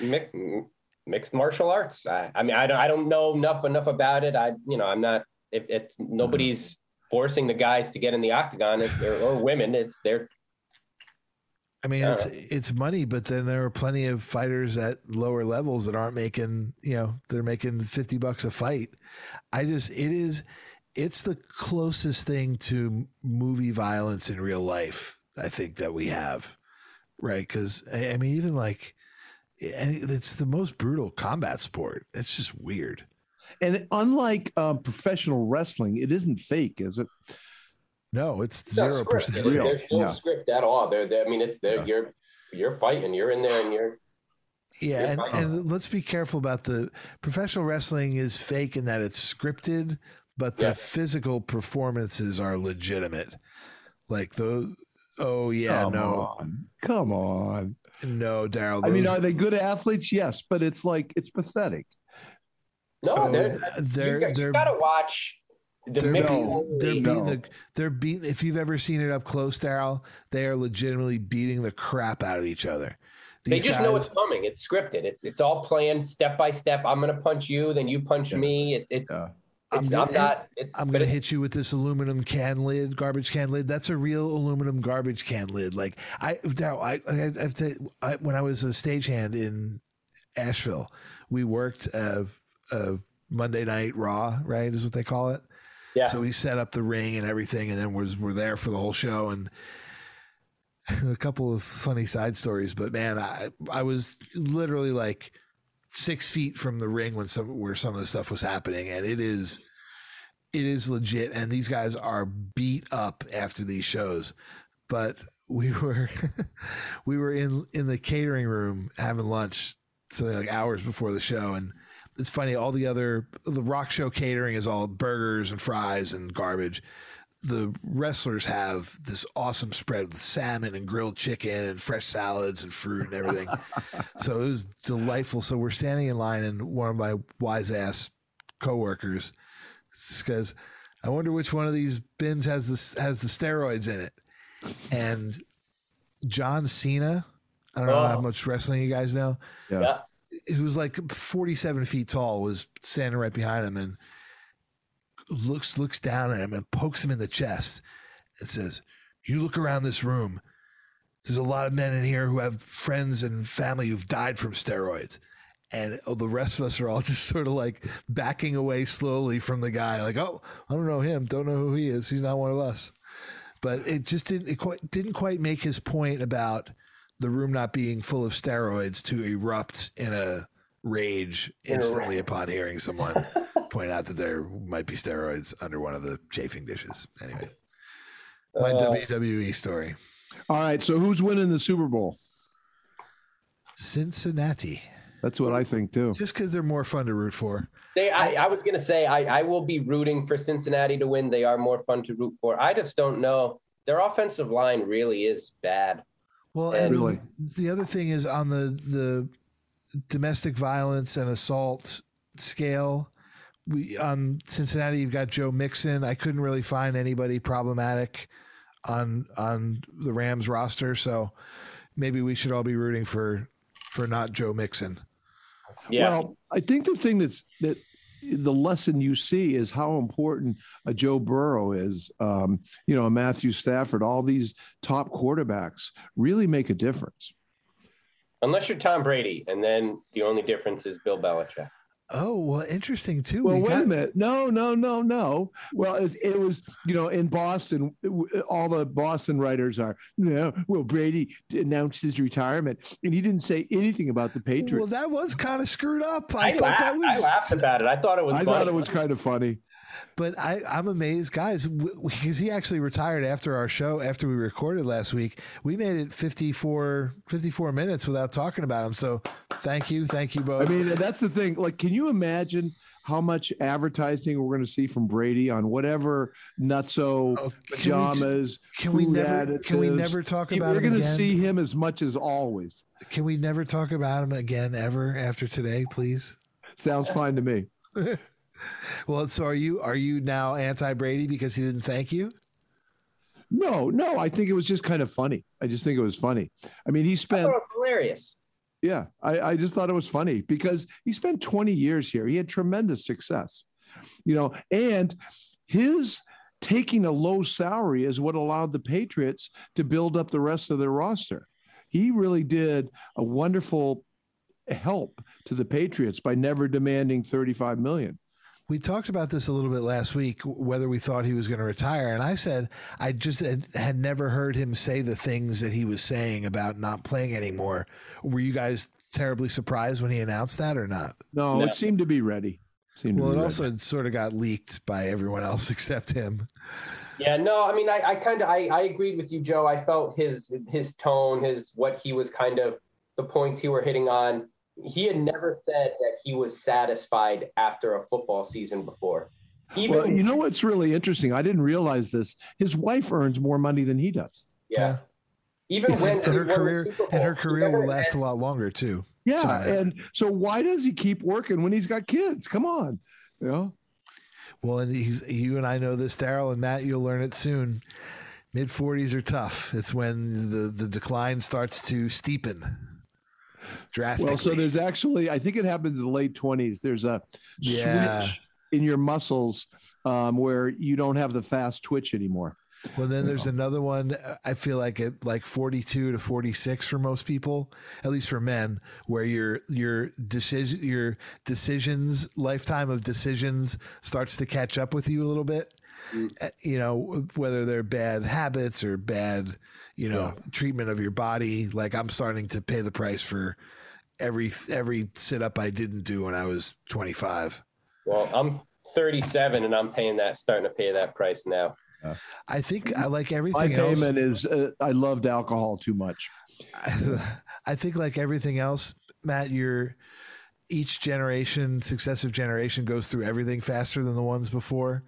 mi- mixed martial arts. I, I mean, I don't. I don't know enough enough about it. I, you know, I'm not. If it's nobody's forcing the guys to get in the octagon, if they're, or women, it's their. I mean, it's uh, it's money, but then there are plenty of fighters at lower levels that aren't making, you know, they're making fifty bucks a fight. I just, it is, it's the closest thing to movie violence in real life. I think that we have, right? Because I I mean, even like, eh, and it's the most brutal combat sport. It's just weird. And unlike um, professional wrestling, it isn't fake, is it? No, it's zero script. percent. There's, real. there's no Yeah. script at all. They're, they're I mean, it's they're, Yeah. you're you're fighting. You're in there, and you're. Yeah, You're and, and let's be careful about the professional wrestling is fake in that it's scripted, but the Yeah. physical performances are legitimate. Like the oh yeah, Come no, on. Come on. no, Daryl. I mean, are they good athletes? Yes, but it's like it's pathetic. No, Oh, they're, they're- you, got- you they're- gotta watch the they're beating, they're No. beating the they're beating. If you've ever seen it up close, Daryl, they are legitimately beating the crap out of each other. They These just know it's guys- coming. It's scripted. It's it's all planned step by step. I'm gonna punch you, then you punch Yeah. me. It, it's Yeah. it's I'm I'm, not. It's I'm gonna it's- hit you with this aluminum can lid, garbage can lid. That's a real aluminum garbage can lid. Like I, now I, I have to. I, when I was a stagehand in Asheville, we worked uh, uh, Monday Night Raw, right? Is what they call it. Yeah. So we set up the ring and everything, and then was we're there for the whole show. And a couple of funny side stories, but man, I I was literally like six feet from the ring when some where some of the stuff was happening, and it is it is legit. And these guys are beat up after these shows, but we were we were in in the catering room having lunch, so like hours before the show, and it's funny. All the other the rock show catering is all burgers and fries and garbage. The wrestlers have this awesome spread with salmon and grilled chicken and fresh salads and fruit and everything. so it was delightful. So we're standing in line, and one of my wise ass coworkers says, "I wonder which one of these bins has this has the steroids in it." And John Cena, I don't know oh. how much wrestling you guys know. Yeah. Who's like 47 feet tall was standing right behind him and looks looks down at him and pokes him in the chest and says, "You look around this room. There's a lot of men in here who have friends and family who've died from steroids." And the rest of us are all just sort of like backing away slowly from the guy, like, "Oh, I don't know him. Don't know who he is. He's not one of us." But it just didn't it quite, didn't quite make his point about the room not being full of steroids to erupt in a rage instantly upon hearing someone point out that there might be steroids under one of the chafing dishes. Anyway, my uh, WWE story. All right, so who's winning the Super Bowl? Cincinnati. That's what I think too. Just because they're more fun to root for. They, I, I was going to say, I, I will be rooting for Cincinnati to win. They are more fun to root for. I just don't know. Their offensive line really is bad. Well, and really? the other thing is on the the domestic violence and assault scale. We on Cincinnati, you've got Joe Mixon. I couldn't really find anybody problematic on on the Rams roster, so maybe we should all be rooting for for not Joe Mixon. Yeah. Well, I think the thing that's that the lesson you see is how important a Joe Burrow is. Um, you know, a Matthew Stafford, all these top quarterbacks really make a difference. Unless you're Tom Brady, and then the only difference is Bill Belichick. Oh well, interesting too. Well, we wait got... a minute. No, no, no, no. Well, it, it, was you know in Boston, all the Boston writers are no. Well, Brady announced his retirement, and he didn't say anything about the Patriots. Well, that was kind of screwed up. I, I thought laughed, that was. I laughed about it. I thought it was. I funny. thought it was kind of funny. But I, I'm amazed, guys, because he actually retired after our show, after we recorded last week. We made it 54, 54 minutes without talking about him. So thank you. Thank you both. I mean, that's the thing. Like, can you imagine how much advertising we're going to see from Brady on whatever nutso oh, pajamas. Can we, can we never? Additives. Can we never talk about? We're going to see him as much as always. Can we never talk about him again ever after today, please? Sounds fine to me. well, so are you are you now anti Brady because he didn't thank you? No, no. I think it was just kind of funny. I just think it was funny. I mean, he spent hilarious. Yeah, I, I just thought it was funny because he spent 20 years here. He had tremendous success, you know, and his taking a low salary is what allowed the Patriots to build up the rest of their roster. He really did a wonderful help to the Patriots by never demanding 35 million. We talked about this a little bit last week, whether we thought he was going to retire. And I said I just had, had, never heard him say the things that he was saying about not playing anymore. Were you guys terribly surprised when he announced that or not? No, no. it seemed to be ready. Seemed well, it ready. also sort of got leaked by everyone else except him. Yeah, no, I mean, I, I kind of, I, I agreed with you, Joe. I felt his, his tone, his, what he was kind of, the points he were hitting on he had never said that he was satisfied after a football season before. Even well, you know what's really interesting? I didn't realize this. His wife earns more money than he does. Yeah. Even when and her career Bowl, and her career will last a lot longer too. Yeah, and so why does he keep working when he's got kids? Come on, you know. Well, and he's you and I know this, Daryl and Matt. You'll learn it soon. Mid forties are tough. It's when the the decline starts to steepen drastically. Well, so there's actually, I think it happens in the late 20s. There's a yeah. switch in your muscles um, where you don't have the fast twitch anymore. Well, then there's another one. Uh, I feel like at like 42 to 46 for most people, at least for men, where your your decision your decisions lifetime of decisions starts to catch up with you a little bit. mm. you know, whether they're bad habits or bad, you know, yeah. treatment of your body. Like I'm starting to pay the price for every every sit up I didn't do when I was 25. Well, I'm 37 and I'm paying that, starting to pay that price now. I think I like everything. My payment else, is uh, I loved alcohol too much. I think like everything else, Matt, you're each generation, successive generation goes through everything faster than the ones before.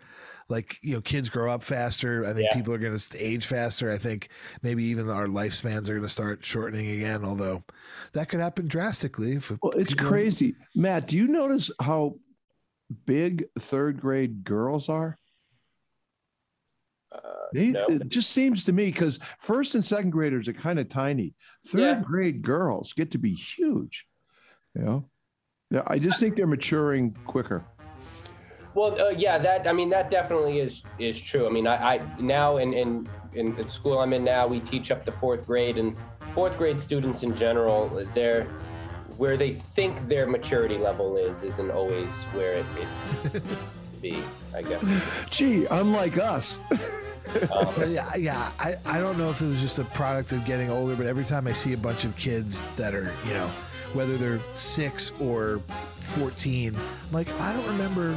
Like, you know, kids grow up faster. I think yeah. people are going to age faster. I think maybe even our lifespans are going to start shortening again, although that could happen drastically. well, it's crazy. Matt, do you notice how big third grade girls are? Uh, they, no. It just seems to me because first and second graders are kind of tiny. Third yeah. grade girls get to be huge. You know, I just think they're maturing quicker. Well, uh, yeah, that I mean that definitely is is true. I mean, I, I now in, in in the school I'm in now, we teach up to fourth grade, and fourth grade students in general, they're where they think their maturity level is isn't always where it, it be. I guess. Gee, unlike us. Um, yeah, yeah. I, I don't know if it was just a product of getting older, but every time I see a bunch of kids that are, you know, whether they're six or 14, I'm like, I don't remember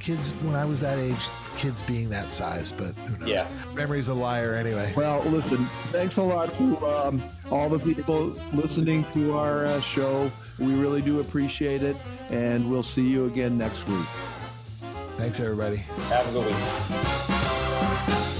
kids when I was that age, kids being that size, but who knows? Yeah. Memory's a liar anyway. Well, listen, thanks a lot to um, all the people listening to our uh, show. We really do appreciate it, and we'll see you again next week. Thanks, everybody. Have a good week.